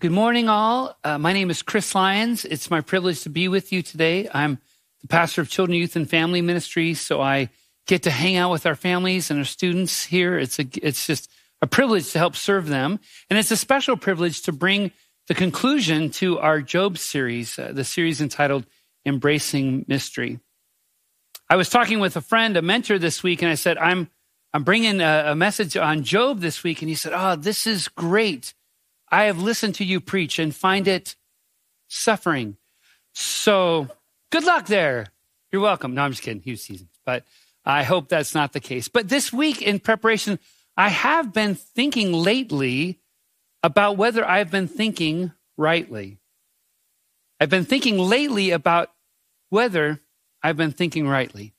Good morning, all. Uh, my name is Chris Lyons. It's my privilege to be with you today. I'm the pastor of Children, Youth, and Family Ministry, so I get to hang out with our families and our students here. It's a, it's just a privilege to help serve them, and it's a special privilege to bring the conclusion to our Job series, uh, the series entitled "Embracing Mystery." I was talking with a friend, a mentor, this week, and I said, "I'm I'm bringing a, a message on Job this week," and he said, "Oh, this is great." I have listened to you preach and find it suffering. So good luck there. You're welcome. No, I'm just kidding. Huge season. But I hope that's not the case. But this week in preparation, I have been thinking lately about whether I've been thinking rightly. I've been thinking lately about whether I've been thinking rightly.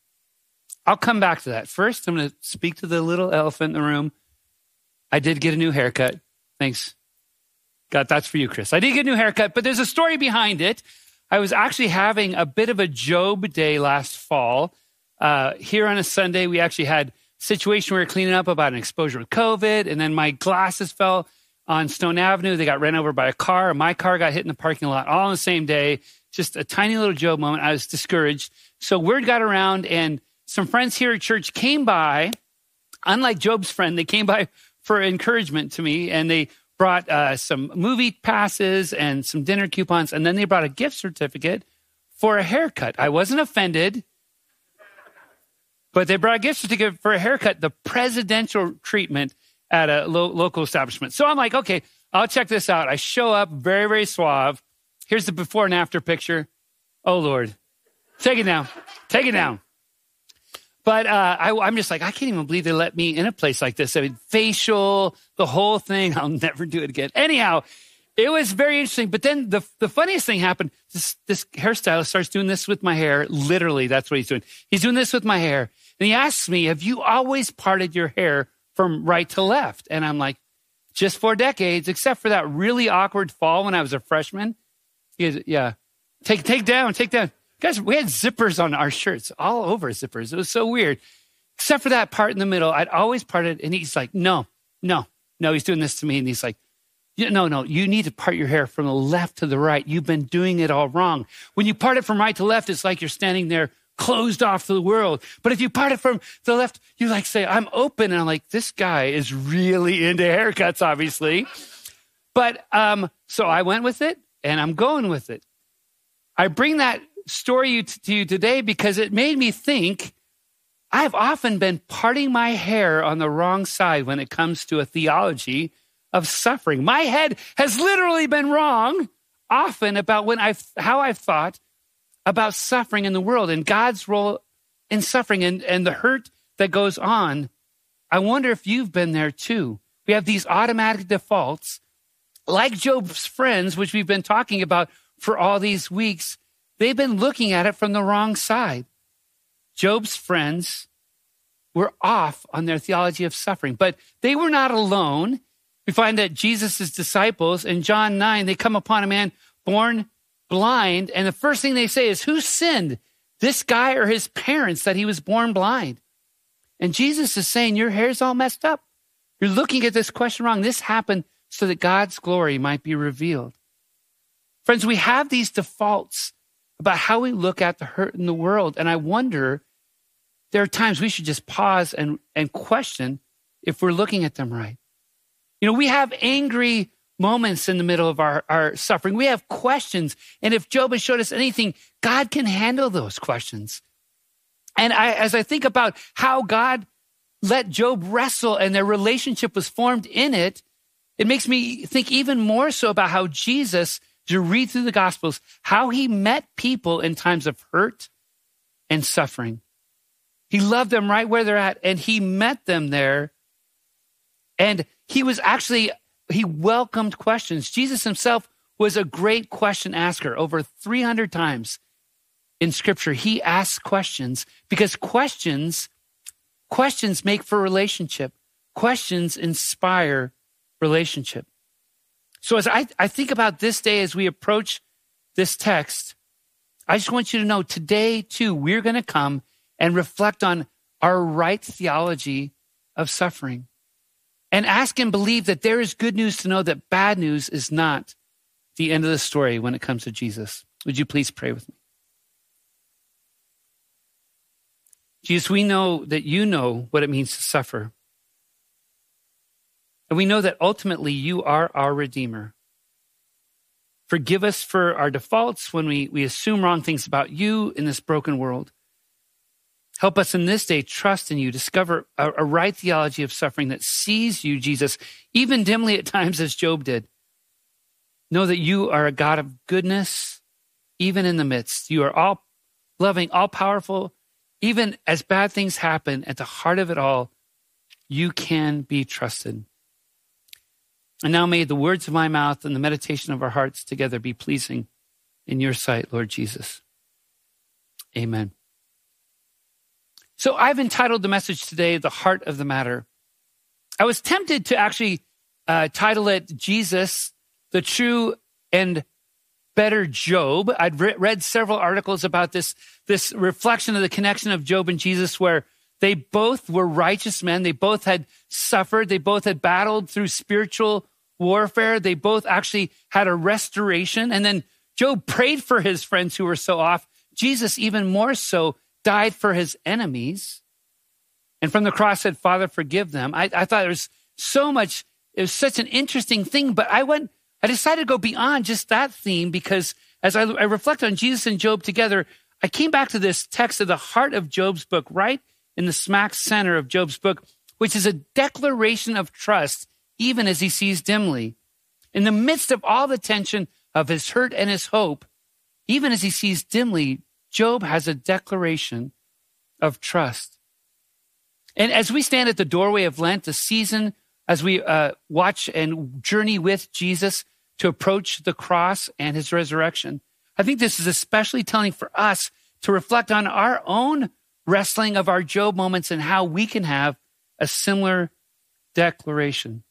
I'll come back to that. First, I'm going to speak to the little elephant in the room. I did get a new haircut. Thanks, God, that's for you, Chris. I did get a new haircut, but there's a story behind it. I was actually having a bit of a Job day last fall. Uh, here on a Sunday, we actually had a situation where we were cleaning up about an exposure with COVID, and then my glasses fell on Stone Avenue. They got ran over by a car, my car got hit in the parking lot all on the same day. Just a tiny little Job moment. I was discouraged. So word got around, and some friends here at church came by. Unlike Job's friend, they came by for encouragement to me, and they brought uh, some movie passes and some dinner coupons, and then they brought a gift certificate for a haircut. I wasn't offended, but they brought a gift certificate for a haircut, the presidential treatment at a lo- local establishment. So I'm like, okay, I'll check this out. I show up very, very suave. Here's the before and after picture. Oh, Lord. Take it down. Take it down. But uh, I, am just like, I can't even believe they let me in a place like this. I mean, facial, the whole thing. I'll never do it again. Anyhow, it was very interesting. But then the, the funniest thing happened. This, this hairstylist starts doing this with my hair. Literally, that's what he's doing. He's doing this with my hair. And he asks me, Have you always parted your hair from right to left? And I'm like, Just for decades, except for that really awkward fall when I was a freshman. He goes, Yeah, take, take down, take down. Guys, we had zippers on our shirts, all over zippers. It was so weird. Except for that part in the middle, I'd always parted, and he's like, no, no, no. He's doing this to me, and he's like, no, no, you need to part your hair from the left to the right. You've been doing it all wrong. When you part it from right to left, it's like you're standing there closed off to the world. But if you part it from the left, you like say, I'm open. And I'm like, this guy is really into haircuts, obviously. But um, so I went with it and I'm going with it. I bring that story you to you today because it made me think I've often been parting my hair on the wrong side when it comes to a theology of suffering. My head has literally been wrong often about when I've, how I've thought about suffering in the world and God's role in suffering and, and the hurt that goes on. I wonder if you've been there too. We have these automatic defaults, like Job's friends, which we've been talking about for all these weeks, They've been looking at it from the wrong side. Job's friends were off on their theology of suffering, but they were not alone. We find that Jesus' disciples in John 9, they come upon a man born blind, and the first thing they say is, Who sinned, this guy or his parents, that he was born blind? And Jesus is saying, Your hair's all messed up. You're looking at this question wrong. This happened so that God's glory might be revealed. Friends, we have these defaults about how we look at the hurt in the world. And I wonder, there are times we should just pause and, and question if we're looking at them right. You know, we have angry moments in the middle of our, our suffering. We have questions. And if Job has showed us anything, God can handle those questions. And I, as I think about how God let Job wrestle and their relationship was formed in it, it makes me think even more so about how Jesus to read through the Gospels how he met people in times of hurt and suffering. He loved them right where they're at, and he met them there. And he was actually, he welcomed questions. Jesus himself was a great question asker over 300 times in scripture. He asked questions because questions, questions make for relationship. Questions inspire relationship. So as I, I think about this day as we approach this text, I just want you to know today too, we're going to come and reflect on our right theology of suffering and ask and believe that there is good news to know that bad news is not the end of the story when it comes to Jesus. Would you please pray with me? Jesus, we know that you know what it means to suffer. And we know that ultimately you are our Redeemer. Forgive us for our defaults when we, we assume wrong things about you in this broken world. Help us in this day trust in you, discover a, a right theology of suffering that sees you, Jesus, even dimly at times as Job did. Know that you are a God of goodness, even in the midst. You are all loving, all powerful. Even as bad things happen, at the heart of it all, you can be trusted. And now may the words of my mouth and the meditation of our hearts together be pleasing in your sight, Lord Jesus. Amen. So I've entitled the message today, The Heart of the Matter. I was tempted to actually uh, title it Jesus, the True and Better Job. I'd re- read several articles about this, this reflection of the connection of Job and Jesus, where they both were righteous men. They both had suffered. They both had battled through spiritual warfare. They both actually had a restoration. And then Job prayed for his friends who were so off. Jesus, even more so, died for his enemies. And from the cross said, Father, forgive them. I, I thought it was so much, it was such an interesting thing, but I went, I decided to go beyond just that theme because as I, I reflect on Jesus and Job together, I came back to this text of the heart of Job's book, right in the smack center of Job's book, which is a declaration of trust, even as he sees dimly. In the midst of all the tension of his hurt and his hope, even as he sees dimly, Job has a declaration of trust. And as we stand at the doorway of Lent, the season, as we uh, watch and journey with Jesus to approach the cross and his resurrection, I think this is especially telling for us to reflect on our own wrestling of our Job moments and how we can have a similar declaration.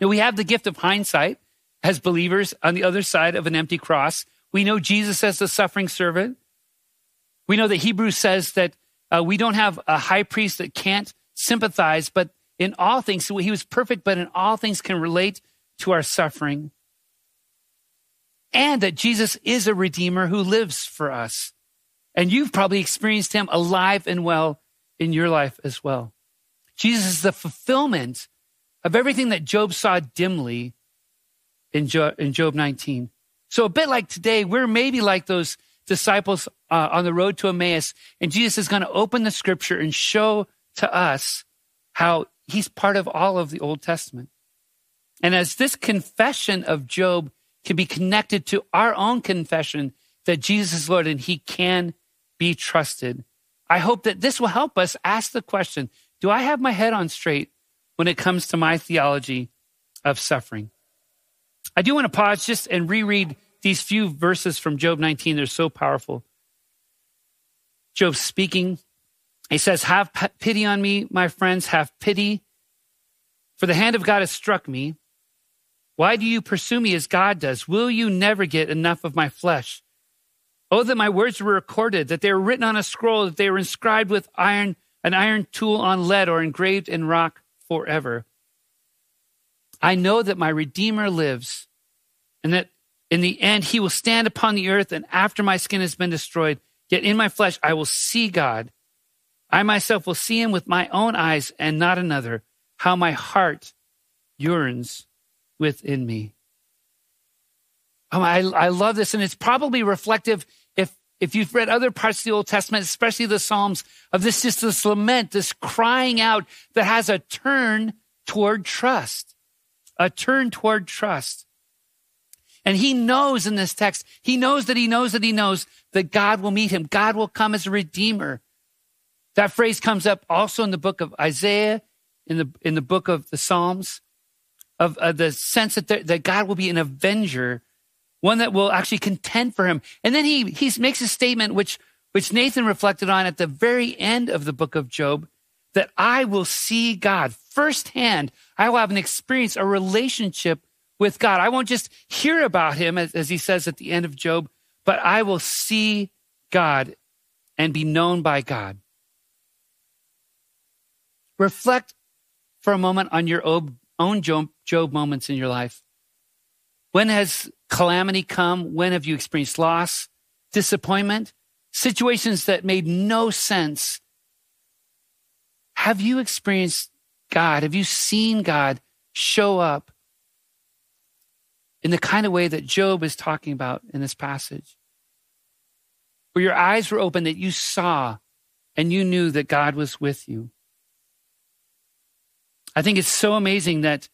We have the gift of hindsight as believers on the other side of an empty cross. We know Jesus as the suffering servant. We know that Hebrews says that uh, we don't have a high priest that can't sympathize, but in all things, so he was perfect, but in all things can relate to our suffering. And that Jesus is a redeemer who lives for us. And you've probably experienced him alive and well in your life as well. Jesus is the fulfillment of everything that Job saw dimly in Job, in Job 19. So a bit like today, we're maybe like those disciples uh, on the road to Emmaus, and Jesus is going to open the scripture and show to us how he's part of all of the Old Testament. And as this confession of Job can be connected to our own confession that Jesus is Lord and he can be trusted, I hope that this will help us ask the question Do I have my head on straight when it comes to my theology of suffering? I do want to pause just and reread these few verses from Job 19, they're so powerful. Job speaking, he says, Have pity on me, my friends, have pity. For the hand of God has struck me. Why do you pursue me as God does? Will you never get enough of my flesh? Oh, that my words were recorded, that they were written on a scroll, that they were inscribed with iron, an iron tool on lead, or engraved in rock forever. I know that my Redeemer lives, and that in the end, he will stand upon the earth, and after my skin has been destroyed, yet in my flesh I will see God. I myself will see him with my own eyes and not another, how my heart yearns within me. Oh, I, I love this, and it's probably reflective if you've read other parts of the Old Testament, especially the Psalms, of this just this lament, this crying out that has a turn toward trust, a turn toward trust. And he knows in this text, he knows that he knows that he knows that God will meet him. God will come as a redeemer. That phrase comes up also in the book of Isaiah, in the, in the book of the Psalms, of uh, the sense that, there, that God will be an avenger, one that will actually contend for him. And then he, he makes a statement which, which Nathan reflected on at the very end of the book of Job, that I will see God firsthand. I will have an experience, a relationship with God. I won't just hear about him, as, as he says at the end of Job, but I will see God and be known by God. Reflect for a moment on your own Job, Job moments in your life. When has calamity come? When have you experienced loss, disappointment, situations that made no sense? Have you experienced God? Have you seen God show up in the kind of way that Job is talking about in this passage? Where your eyes were open, that you saw and you knew that God was with you. I think it's so amazing that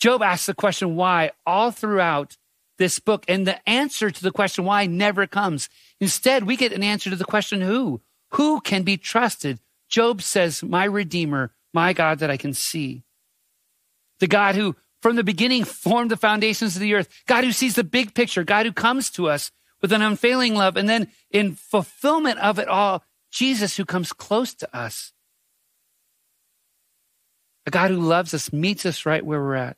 Job asks the question why all throughout this book, and the answer to the question why never comes. Instead, we get an answer to the question who? Who can be trusted? Job says, My Redeemer, my God that I can see. The God who from the beginning formed the foundations of the earth, God who sees the big picture, God who comes to us with an unfailing love. And then in fulfillment of it all, Jesus who comes close to us. A God who loves us, meets us right where we're at.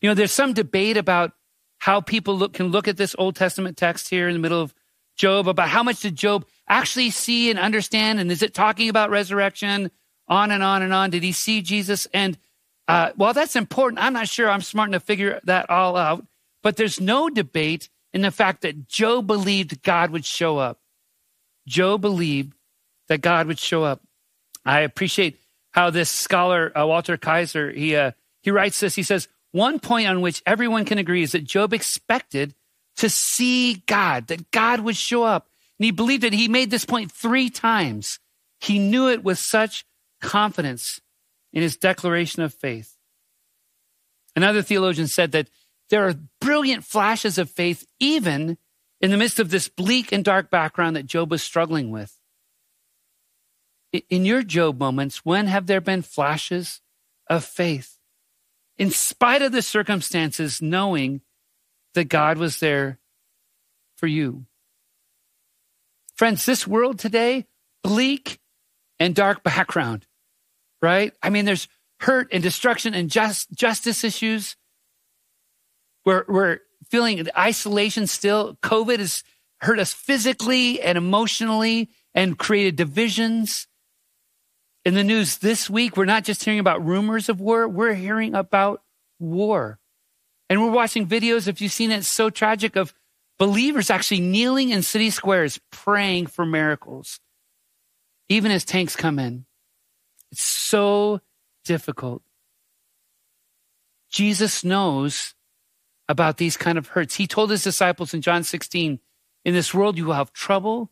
You know, there's some debate about how people look, can look at this Old Testament text here in the middle of Job about how much did Job actually see and understand? And is it talking about resurrection? On and on and on. Did he see Jesus? And uh, well, that's important. I'm not sure I'm smart enough to figure that all out. But there's no debate in the fact that Job believed God would show up. Job believed that God would show up. I appreciate how this scholar uh, Walter Kaiser he uh, he writes this. He says one point on which everyone can agree is that Job expected to see God, that God would show up. And he believed it. He made this point three times. He knew it with such confidence in his declaration of faith. Another theologian said that there are brilliant flashes of faith even in the midst of this bleak and dark background that Job was struggling with. In your Job moments, when have there been flashes of faith? In spite of the circumstances, knowing that God was there for you. Friends, this world today, bleak and dark background, right? I mean, there's hurt and destruction and just, justice issues. We're, we're feeling isolation still. COVID has hurt us physically and emotionally and created divisions in the news this week, we're not just hearing about rumors of war, we're hearing about war. And we're watching videos, if you've seen it, it's so tragic, of believers actually kneeling in city squares praying for miracles, even as tanks come in. It's so difficult. Jesus knows about these kind of hurts. He told his disciples in John 16, in this world you will have trouble.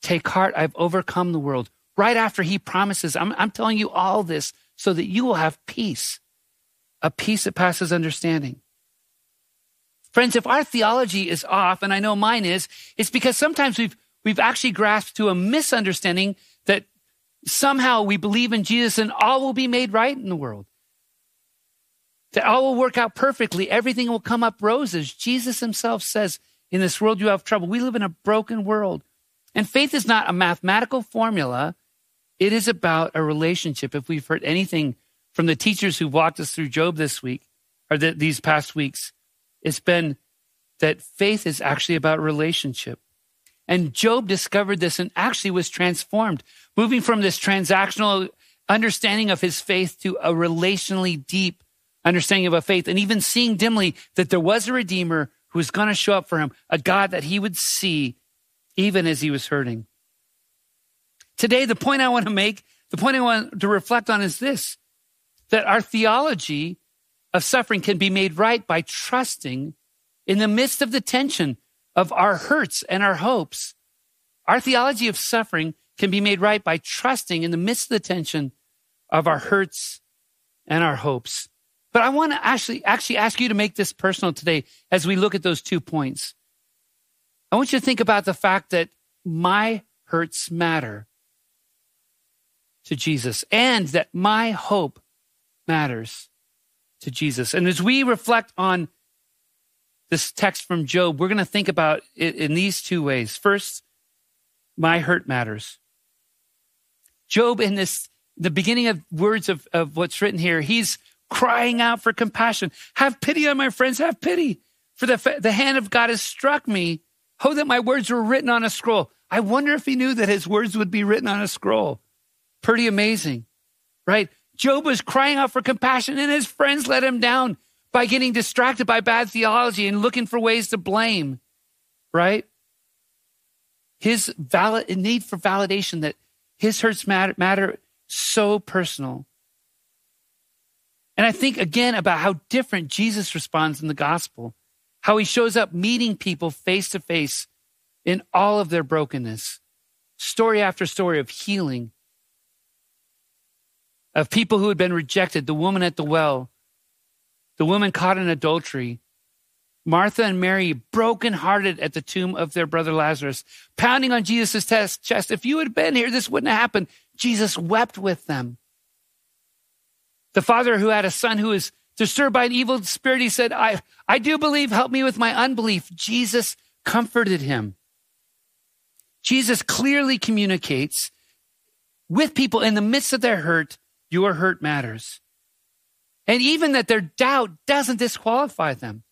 Take heart, I've overcome the world right after he promises, I'm, I'm telling you all this so that you will have peace, a peace that passes understanding. Friends, if our theology is off, and I know mine is, it's because sometimes we've, we've actually grasped to a misunderstanding that somehow we believe in Jesus and all will be made right in the world. That all will work out perfectly. Everything will come up roses. Jesus himself says, in this world you have trouble. We live in a broken world. And faith is not a mathematical formula it is about a relationship. If we've heard anything from the teachers who walked us through Job this week or the, these past weeks, it's been that faith is actually about relationship. And Job discovered this and actually was transformed, moving from this transactional understanding of his faith to a relationally deep understanding of a faith, and even seeing dimly that there was a Redeemer who was going to show up for him, a God that he would see even as he was hurting. Today, the point I want to make, the point I want to reflect on is this that our theology of suffering can be made right by trusting in the midst of the tension of our hurts and our hopes. Our theology of suffering can be made right by trusting in the midst of the tension of our hurts and our hopes. But I want to actually, actually ask you to make this personal today as we look at those two points. I want you to think about the fact that my hurts matter to Jesus and that my hope matters to Jesus. And as we reflect on this text from Job, we're going to think about it in these two ways. First, my hurt matters. Job, in this, the beginning of words of, of what's written here, he's crying out for compassion. Have pity on my friends. Have pity. For the, the hand of God has struck me. Oh, that my words were written on a scroll. I wonder if he knew that his words would be written on a scroll. Pretty amazing, right? Job was crying out for compassion and his friends let him down. by getting distracted by bad theology and looking for ways to blame, right? His valid need for validation that his hurts matter, matter so personal. And I think again about how different Jesus responds in the gospel, how he shows up meeting people face to face in all of their brokenness, story after story of healing, of people who had been rejected, the woman at the well, the woman caught in adultery, Martha and Mary brokenhearted at the tomb of their brother Lazarus, pounding on Jesus' chest. If you had been here, this wouldn't have happened. Jesus wept with them. The father who had a son who was disturbed by an evil spirit, he said, I, I do believe, help me with my unbelief. Jesus comforted him. Jesus clearly communicates with people in the midst of their hurt, your hurt matters. And even that their doubt doesn't disqualify them.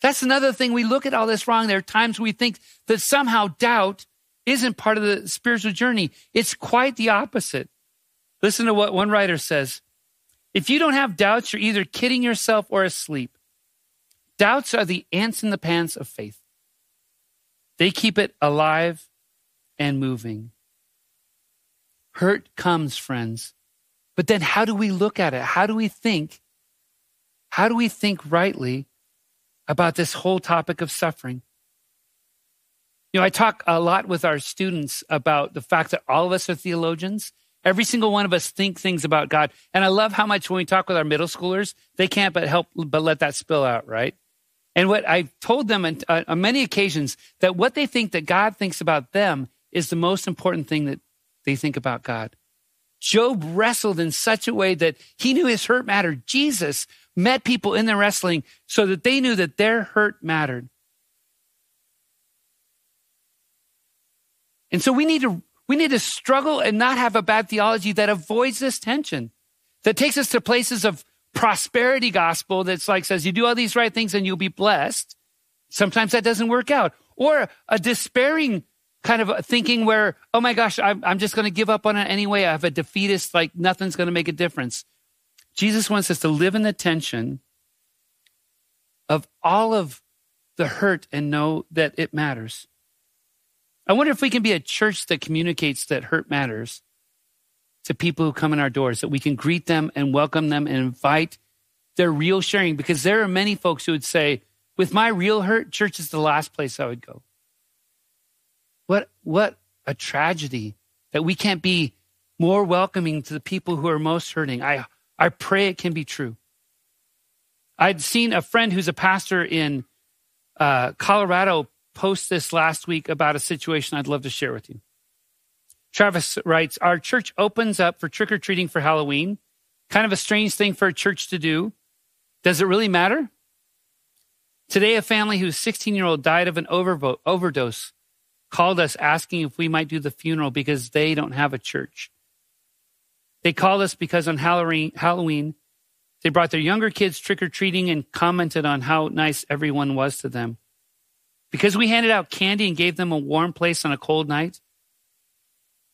That's another thing. We look at all this wrong. There are times we think that somehow doubt isn't part of the spiritual journey. It's quite the opposite. Listen to what one writer says. If you don't have doubts, you're either kidding yourself or asleep. Doubts are the ants in the pants of faith. They keep it alive and moving. Hurt comes, friends. But then how do we look at it? How do we think? How do we think rightly about this whole topic of suffering? You know, I talk a lot with our students about the fact that all of us are theologians. Every single one of us think things about God. And I love how much when we talk with our middle schoolers, they can't but help but let that spill out, right? And what I've told them on, on many occasions that what they think that God thinks about them is the most important thing that they think about God. Job wrestled in such a way that he knew his hurt mattered. Jesus met people in their wrestling so that they knew that their hurt mattered. And so we need to we need to struggle and not have a bad theology that avoids this tension, that takes us to places of prosperity gospel that's like says you do all these right things and you'll be blessed. Sometimes that doesn't work out. Or a despairing kind of thinking where, oh my gosh, I'm, I'm just going to give up on it anyway. I have a defeatist, like nothing's going to make a difference. Jesus wants us to live in the tension of all of the hurt and know that it matters. I wonder if we can be a church that communicates that hurt matters to people who come in our doors, that we can greet them and welcome them and invite their real sharing, because there are many folks who would say, with my real hurt, church is the last place I would go. What, what a tragedy that we can't be more welcoming to the people who are most hurting. I, I pray it can be true. I'd seen a friend who's a pastor in uh, Colorado post this last week about a situation I'd love to share with you. Travis writes Our church opens up for trick or treating for Halloween. Kind of a strange thing for a church to do. Does it really matter? Today, a family whose 16 year old died of an overdose called us asking if we might do the funeral because they don't have a church. They called us because on Halloween, they brought their younger kids trick or treating and commented on how nice everyone was to them. Because we handed out candy and gave them a warm place on a cold night,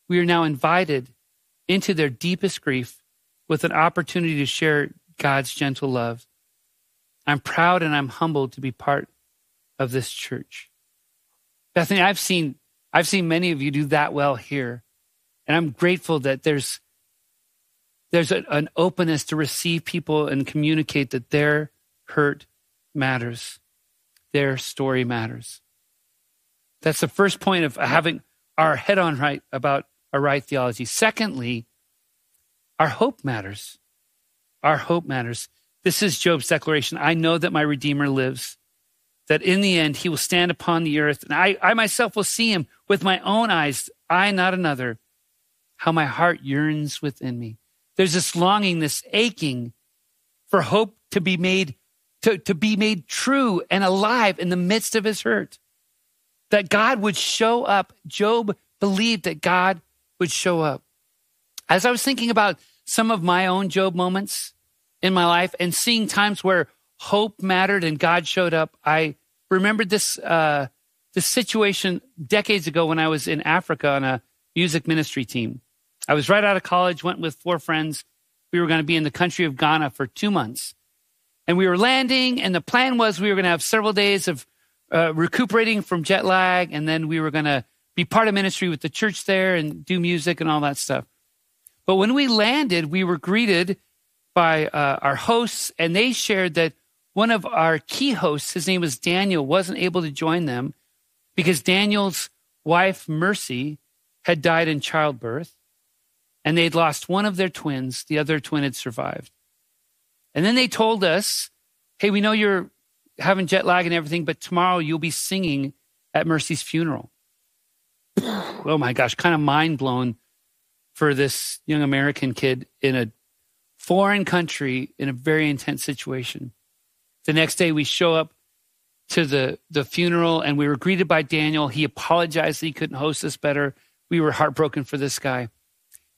we are now invited into their deepest grief with an opportunity to share God's gentle love. I'm proud and I'm humbled to be part of this church. Bethany, I've seen I've seen many of you do that well here. And I'm grateful that there's there's a, an openness to receive people and communicate that their hurt matters. Their story matters. That's the first point of having our head on right about a right theology. Secondly, our hope matters. Our hope matters. This is Job's declaration. I know that my Redeemer lives that in the end he will stand upon the earth, and I, I myself will see him with my own eyes, I, not another. How my heart yearns within me. There's this longing, this aching for hope to be made, to, to be made true and alive in the midst of his hurt. That God would show up. Job believed that God would show up. As I was thinking about some of my own Job moments in my life and seeing times where hope mattered and God showed up. I remembered this uh, this situation decades ago when I was in Africa on a music ministry team. I was right out of college, went with four friends. We were going to be in the country of Ghana for two months. And we were landing, and the plan was we were going to have several days of uh, recuperating from jet lag, and then we were going to be part of ministry with the church there and do music and all that stuff. But when we landed, we were greeted by uh, our hosts, and they shared that one of our key hosts, his name was Daniel, wasn't able to join them because Daniel's wife, Mercy, had died in childbirth, and they'd lost one of their twins. The other twin had survived. And then they told us, hey, we know you're having jet lag and everything, but tomorrow you'll be singing at Mercy's funeral. oh my gosh, kind of mind blown for this young American kid in a foreign country in a very intense situation. The next day we show up to the, the funeral and we were greeted by Daniel. He apologized that he couldn't host us better. We were heartbroken for this guy.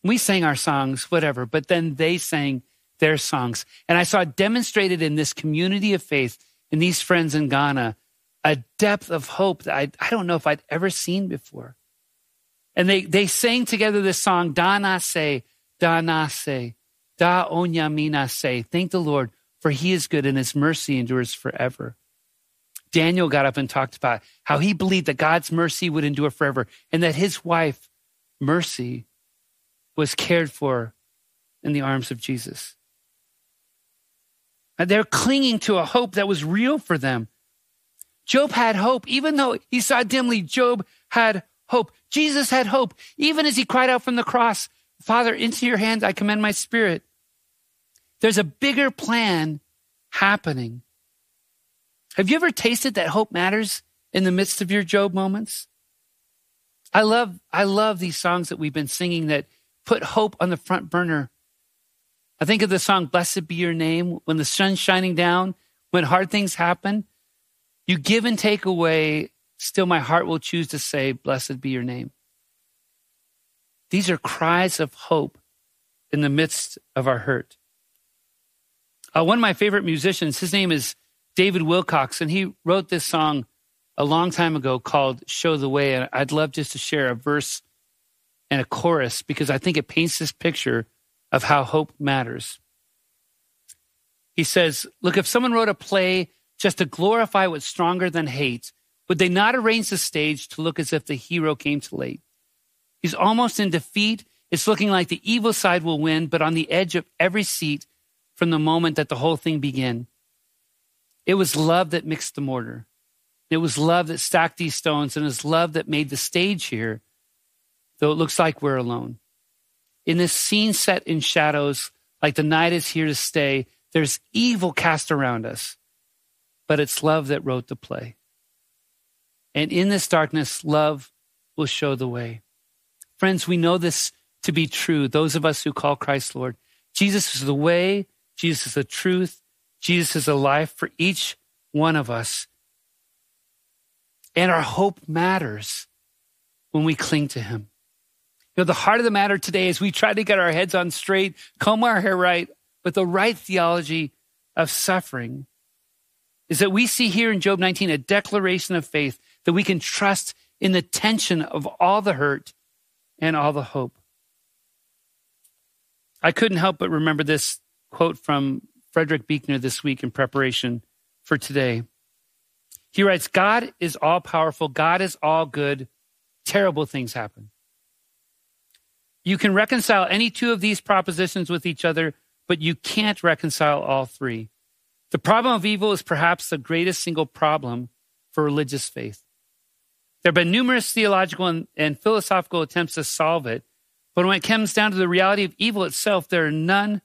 We sang our songs, whatever, but then they sang their songs. And I saw demonstrated in this community of faith, in these friends in Ghana, a depth of hope that I, I don't know if I'd ever seen before. And they, they sang together this song, Da Na Se, Da Onyamina Se. Thank the Lord, for he is good and his mercy endures forever. Daniel got up and talked about how he believed that God's mercy would endure forever and that his wife, Mercy, was cared for in the arms of Jesus. And they're clinging to a hope that was real for them. Job had hope. Even though he saw dimly, Job had hope. Jesus had hope. Even as he cried out from the cross, Father, into your hands I commend my spirit. There's a bigger plan happening. Have you ever tasted that hope matters in the midst of your Job moments? I love, I love these songs that we've been singing that put hope on the front burner. I think of the song, Blessed Be Your Name, when the sun's shining down, when hard things happen. You give and take away, still my heart will choose to say, Blessed be your name. These are cries of hope in the midst of our hurt. Uh, one of my favorite musicians, his name is David Wilcox, and he wrote this song a long time ago called Show the Way. And I'd love just to share a verse and a chorus because I think it paints this picture of how hope matters. He says, Look, if someone wrote a play just to glorify what's stronger than hate, would they not arrange the stage to look as if the hero came too late? He's almost in defeat. It's looking like the evil side will win, but on the edge of every seat from the moment that the whole thing began. It was love that mixed the mortar. It was love that stacked these stones, and it was love that made the stage here, though it looks like we're alone. In this scene set in shadows, like the night is here to stay, there's evil cast around us, but it's love that wrote the play. And in this darkness, love will show the way. Friends, we know this to be true, those of us who call Christ Lord. Jesus is the way, Jesus is the truth, Jesus is a life for each one of us. And our hope matters when we cling to him. You know, the heart of the matter today is we try to get our heads on straight, comb our hair right, with the right theology of suffering is that we see here in Job 19 a declaration of faith that we can trust in the tension of all the hurt and all the hope. I couldn't help but remember this quote from Frederick Buechner this week in preparation for today. He writes God is all powerful, God is all good. Terrible things happen. You can reconcile any two of these propositions with each other, but you can't reconcile all three. The problem of evil is perhaps the greatest single problem for religious faith. There have been numerous theological and, and, philosophical attempts to solve it, but when it comes down to the reality of evil itself, there are none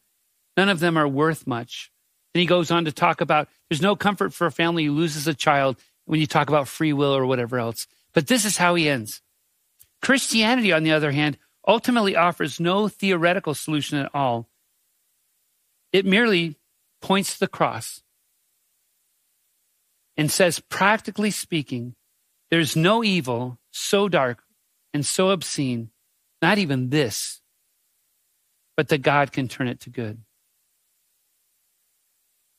None of them are worth much. And he goes on to talk about there's no comfort for a family who loses a child when you talk about free will or whatever else. But this is how he ends. Christianity, on the other hand, ultimately offers no theoretical solution at all. It merely points to the cross and says, practically speaking, there's no evil so dark and so obscene, not even this, but that God can turn it to good.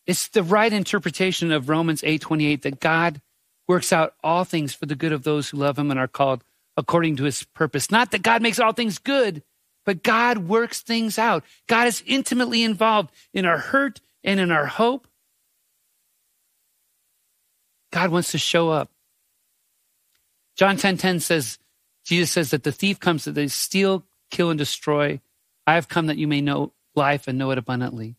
It's the right interpretation of Romans 8:28 that God works out all things for the good of those who love him and are called according to his purpose. Not that God makes all things good, but God works things out. God is intimately involved in our hurt and in our hope. God wants to show up. John 10 10 says, Jesus says that the thief comes to steal, kill, and destroy. I have come that you may know life and know it abundantly.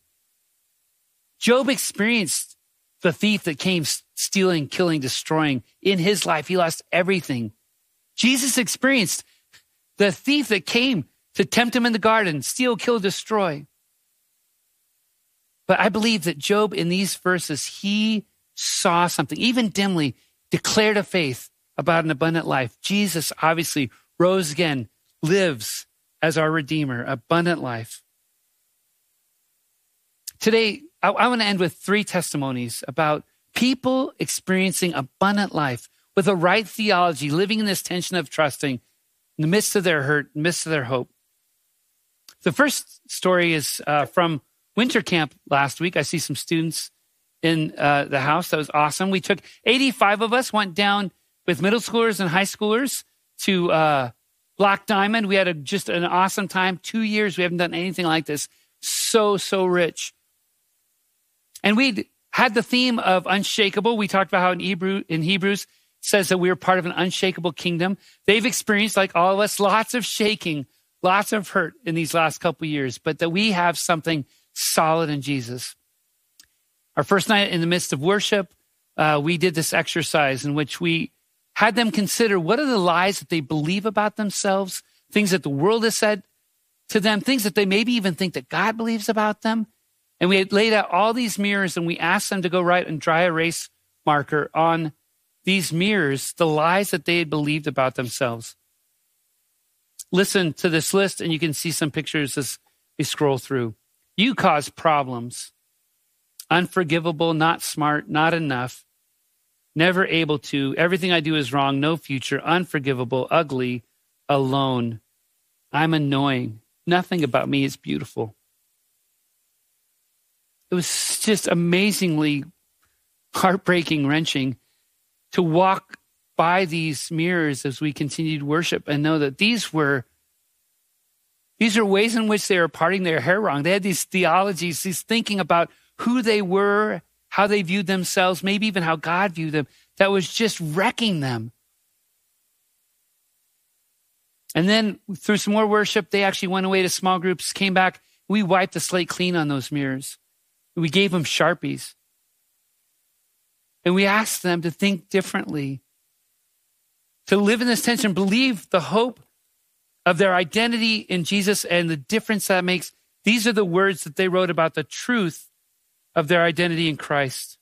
Job experienced the thief that came stealing, killing, destroying. In his life, he lost everything. Jesus experienced the thief that came to tempt him in the garden, steal, kill, destroy. But I believe that Job, in these verses, he saw something, even dimly, declared a faith about an abundant life. Jesus obviously rose again, lives as our Redeemer, abundant life. Today, I, I want to end with three testimonies about people experiencing abundant life with a right theology, living in this tension of trusting in the midst of their hurt, in the midst of their hope. The first story is uh, from winter camp last week. I see some students in uh, the house. That was awesome. We took 85 of us, went down with middle schoolers and high schoolers to uh, Black Diamond. We had a, just an awesome time. Two years, we haven't done anything like this. So, so rich. And we'd had the theme of unshakable. We talked about how in Hebrew, in Hebrews, says that we are part of an unshakable kingdom. They've experienced, like all of us, lots of shaking, lots of hurt in these last couple years, but that we have something solid in Jesus. Our first night in the midst of worship, uh, we did this exercise in which we had them consider what are the lies that they believe about themselves, things that the world has said to them, things that they maybe even think that God believes about them. And we had laid out all these mirrors and we asked them to go write and dry erase marker on these mirrors, the lies that they had believed about themselves. Listen to this list and you can see some pictures as we scroll through. You cause problems. Unforgivable, not smart, not enough, never able to. Everything I do is wrong, no future, unforgivable, ugly, alone. I'm annoying. Nothing about me is beautiful. It was just amazingly heartbreaking, wrenching to walk by these mirrors as we continued worship and know that these were these are ways in which they were parting their hair wrong. They had these theologies, these thinking about who they were, how they viewed themselves, maybe even how God viewed them, that was just wrecking them. And then through some more worship, they actually went away to small groups, came back. We wiped the slate clean on those mirrors. We gave them Sharpies. And we asked them to think differently, to live in this tension, believe the hope of their identity in Jesus and the difference that makes. These are the words that they wrote about the truth of their identity in Christ,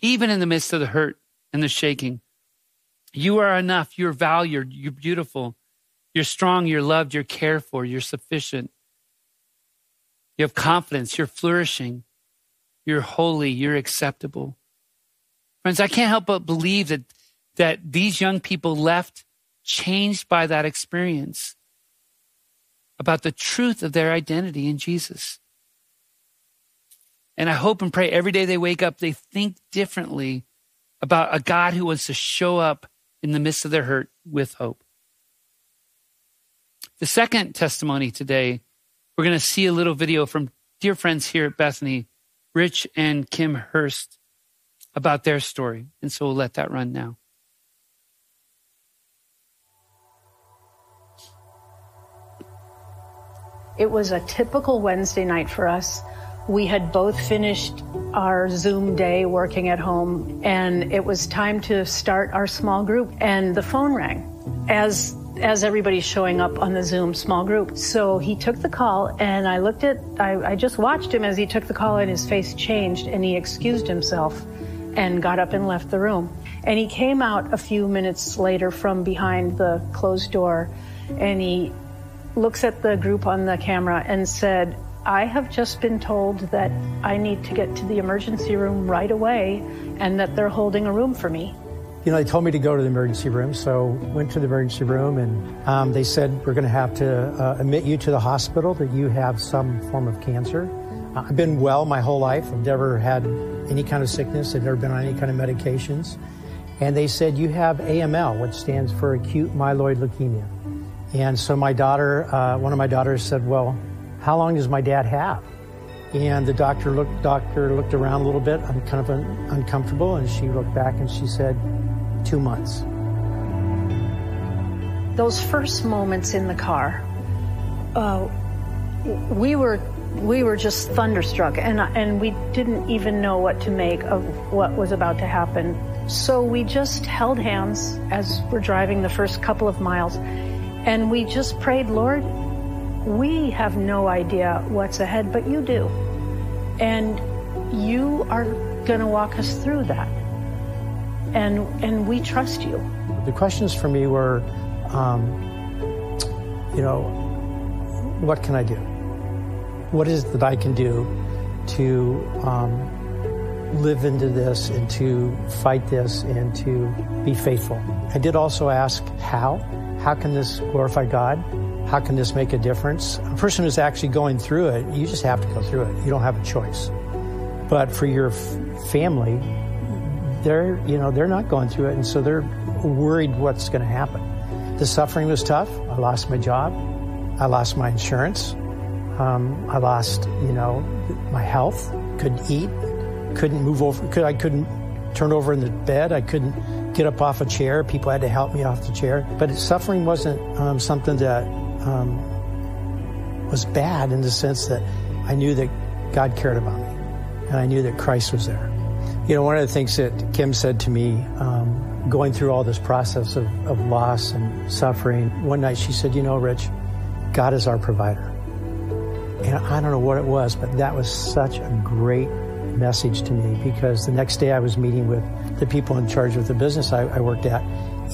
even in the midst of the hurt and the shaking. You are enough. You're valued. You're beautiful. You're strong. You're loved. You're cared for. You're sufficient. You have confidence. You're flourishing. You're holy. You're acceptable. Friends, I can't help but believe that, that these young people left changed by that experience about the truth of their identity in Jesus. And I hope and pray every day they wake up, they think differently about a God who wants to show up in the midst of their hurt with hope. The second testimony today, we're going to see a little video from dear friends here at Bethany, Rich and Kim Hurst, about their story. And so we'll let that run now. It was a typical Wednesday night for us. We had both finished our Zoom day working at home, and it was time to start our small group. And the phone rang as as everybody's showing up on the Zoom small group. So he took the call, and I looked at, I, I just watched him as he took the call, and his face changed, and he excused himself and got up and left the room. And he came out a few minutes later from behind the closed door, and he looks at the group on the camera and said, I have just been told that I need to get to the emergency room right away and that they're holding a room for me. You know, they told me to go to the emergency room, so went to the emergency room, and um, they said we're going to have to uh, admit you to the hospital that you have some form of cancer. Uh, I've been well my whole life. I've never had any kind of sickness. I've never been on any kind of medications. And they said you have AML, which stands for acute myeloid leukemia. And so my daughter, uh, one of my daughters said, Well, how long does my dad have? And the doctor looked, doctor looked around a little bit, I'm kind of un, uncomfortable, and she looked back and she said, two months. Those first moments in the car, uh, we were we were just thunderstruck, and and we didn't even know what to make of what was about to happen. So we just held hands as we're driving the first couple of miles, and we just prayed, Lord, we have no idea what's ahead, but you do. And you are going to walk us through that. And, and we trust you. The questions for me were, um, you know, what can I do? What is it that I can do to um, live into this and to fight this and to be faithful? I did also ask how. How can this glorify God? How can this make a difference? A person who's actually going through it, you just have to go through it. You don't have a choice. But for your f- family, they're, you know, they're not going through it, and so they're worried what's going to happen. The suffering was tough. I lost my job. I lost my insurance. Um, I lost, you know, my health. Couldn't eat. Couldn't move over. Could, I couldn't turn over in the bed. I couldn't get up off a chair. People had to help me off the chair. But suffering wasn't um, something that um, was bad in the sense that I knew that God cared about me and I knew that Christ was there. You know, one of the things that Kim said to me, um, going through all this process of, of loss and suffering, one night she said, You know, Rich, God is our provider. And I don't know what it was, but that was such a great message to me because the next day I was meeting with the people in charge of the business I, I worked at,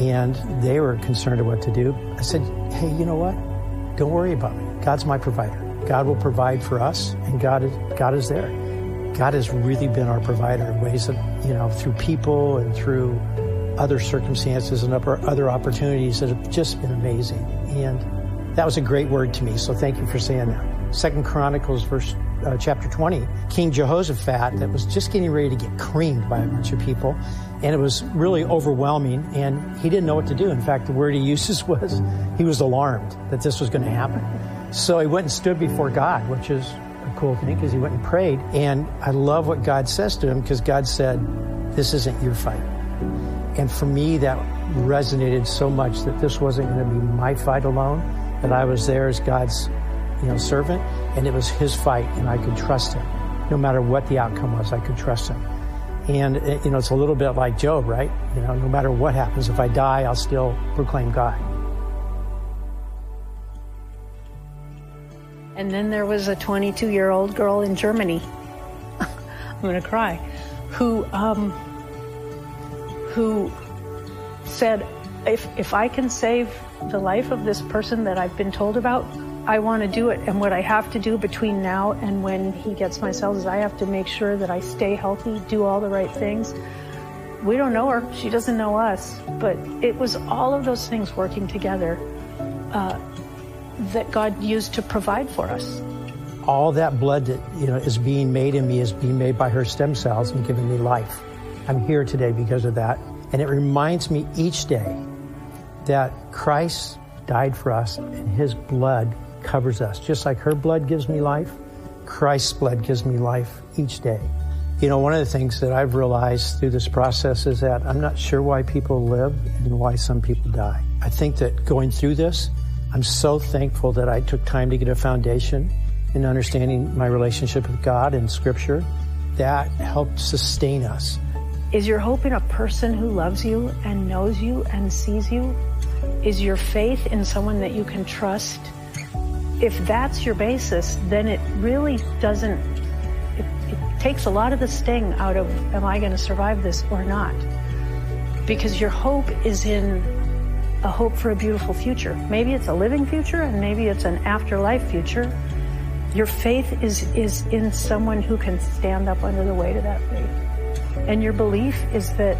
and they were concerned of what to do. I said, Hey, you know what? Don't worry about me. God's my provider. God will provide for us, and God is, God is there. God has really been our provider in ways that, you know, through people and through other circumstances and other opportunities that have just been amazing. And that was a great word to me. So thank you for saying that. Second Chronicles, verse uh, chapter 20, King Jehoshaphat that was just getting ready to get creamed by a bunch of people. And it was really overwhelming. And he didn't know what to do. In fact, the word he uses was he was alarmed that this was going to happen. So he went and stood before God, which is cool thing because he went and prayed. And I love what God says to him because God said, This isn't your fight. And for me, that resonated so much that this wasn't going to be my fight alone, that I was there as God's you know, servant, and it was his fight, and I could trust him. No matter what the outcome was, I could trust him. And, eh, you know, it's a little bit like Job, right? You know, no matter what happens, if I die, I'll still proclaim God. And then there was a 22 year old girl in Germany. I'm going to cry. Who, um, who said, if, if I can save the life of this person that I've been told about, I want to do it. And what I have to do between now and when he gets my cells is I have to make sure that I stay healthy, do all the right things. We don't know her. She doesn't know us. But it was all of those things working together uh, that God used to provide for us. All that blood that you know is being made in me is being made by her stem cells and giving me life. I'm here today because of that. And it reminds me each day that Christ died for us and his blood covers us. Just like her blood gives me life, Christ's blood gives me life each day. You know, one of the things that I've realized through this process is that I'm not sure why people live and why some people die. I think that going through this, I'm so thankful that I took time to get a foundation in understanding my relationship with God and Scripture. That helped sustain us. Is your hope in a person who loves you and knows you and sees you? Is your faith in someone that you can trust if that's your basis, then it really doesn't, it, it takes a lot of the sting out of, am I going to survive this or not? Because your hope is in a hope for a beautiful future. Maybe it's a living future and maybe it's an afterlife future. Your faith is, is in someone who can stand up under the weight of that faith. And your belief is that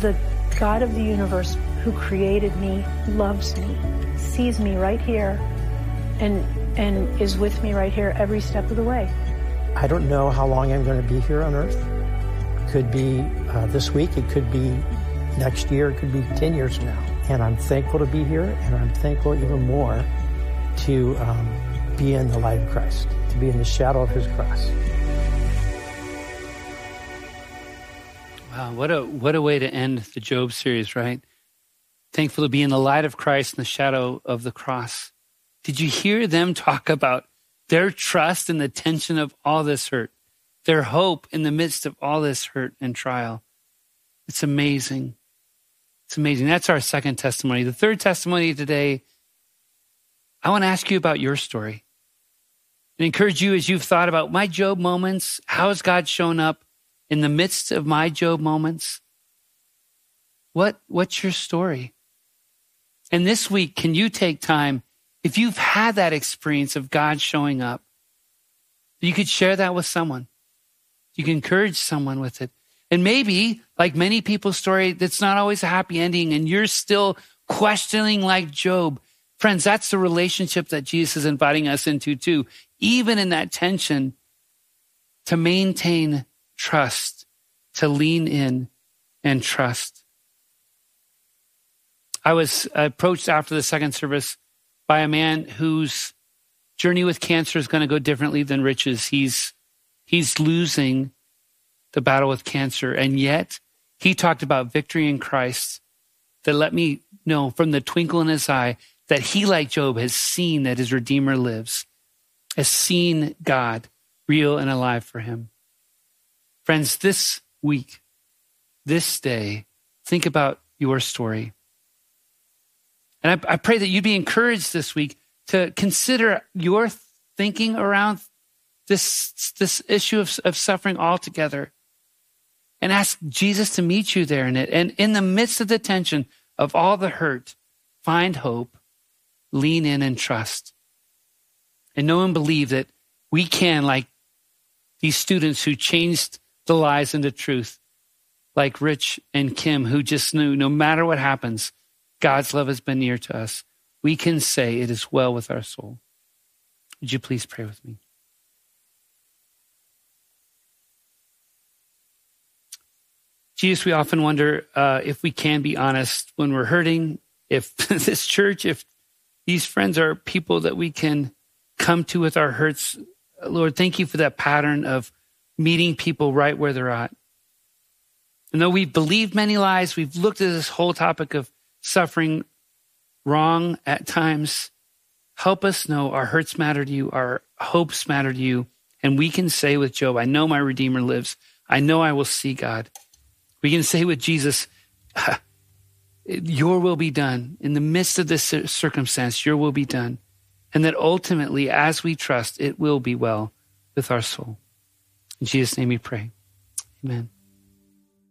the God of the universe who created me loves me, sees me right here, and and is with me right here every step of the way. I don't know how long I'm going to be here on Earth. It could be uh, this week. It could be next year. It could be 10 years now. And I'm thankful to be here, and I'm thankful even more to um, be in the light of Christ. to be in the shadow of his cross. Wow, what a what a way to end the Job series, right? Thankful to be in the light of Christ in the shadow of the cross. Did you hear them talk about their trust in the tension of all this hurt, their hope in the midst of all this hurt and trial? It's amazing. It's amazing. That's our second testimony. The third testimony today, I want to ask you about your story and encourage you as you've thought about my Job moments. How has God shown up in the midst of my Job moments? What, what's your story? And this week, can you take time, if you've had that experience of God showing up, you could share that with someone. You can encourage someone with it. And maybe, like many people's story, that's not always a happy ending and you're still questioning like Job. Friends, that's the relationship that Jesus is inviting us into too. Even in that tension, to maintain trust, to lean in and trust. I was approached after the second service by a man whose journey with cancer is going to go differently than Rich's. He's, he's losing the battle with cancer. And yet he talked about victory in Christ that let me know from the twinkle in his eye that he, like Job, has seen that his Redeemer lives, has seen God real and alive for him. Friends, this week, this day, think about your story. And I, I, pray that you'd be encouraged this week to consider your thinking around this, this issue of, of suffering altogether and ask Jesus to meet you there in it. And in the midst of the tension of all the hurt, find hope, lean in and trust. And know and believe that we can, like these students who changed the lies into truth, like Rich and Kim, who just knew no matter what happens, God's love has been near to us. We can say it is well with our soul. Would you please pray with me? Jesus, we often wonder uh, if we can be honest when we're hurting, if this church, if these friends are people that we can come to with our hurts. Lord, thank you for that pattern of meeting people right where they're at. And though we've believed many lies, we've looked at this whole topic of suffering wrong at times. Help us know our hurts matter to you, our hopes matter to you. And we can say with Job, I know my Redeemer lives. I know I will see God. We can say with Jesus, uh, Your will be done. In the midst of this circumstance, Your will be done. And that ultimately, as we trust, it will be well with our soul. In Jesus' name we pray. Amen.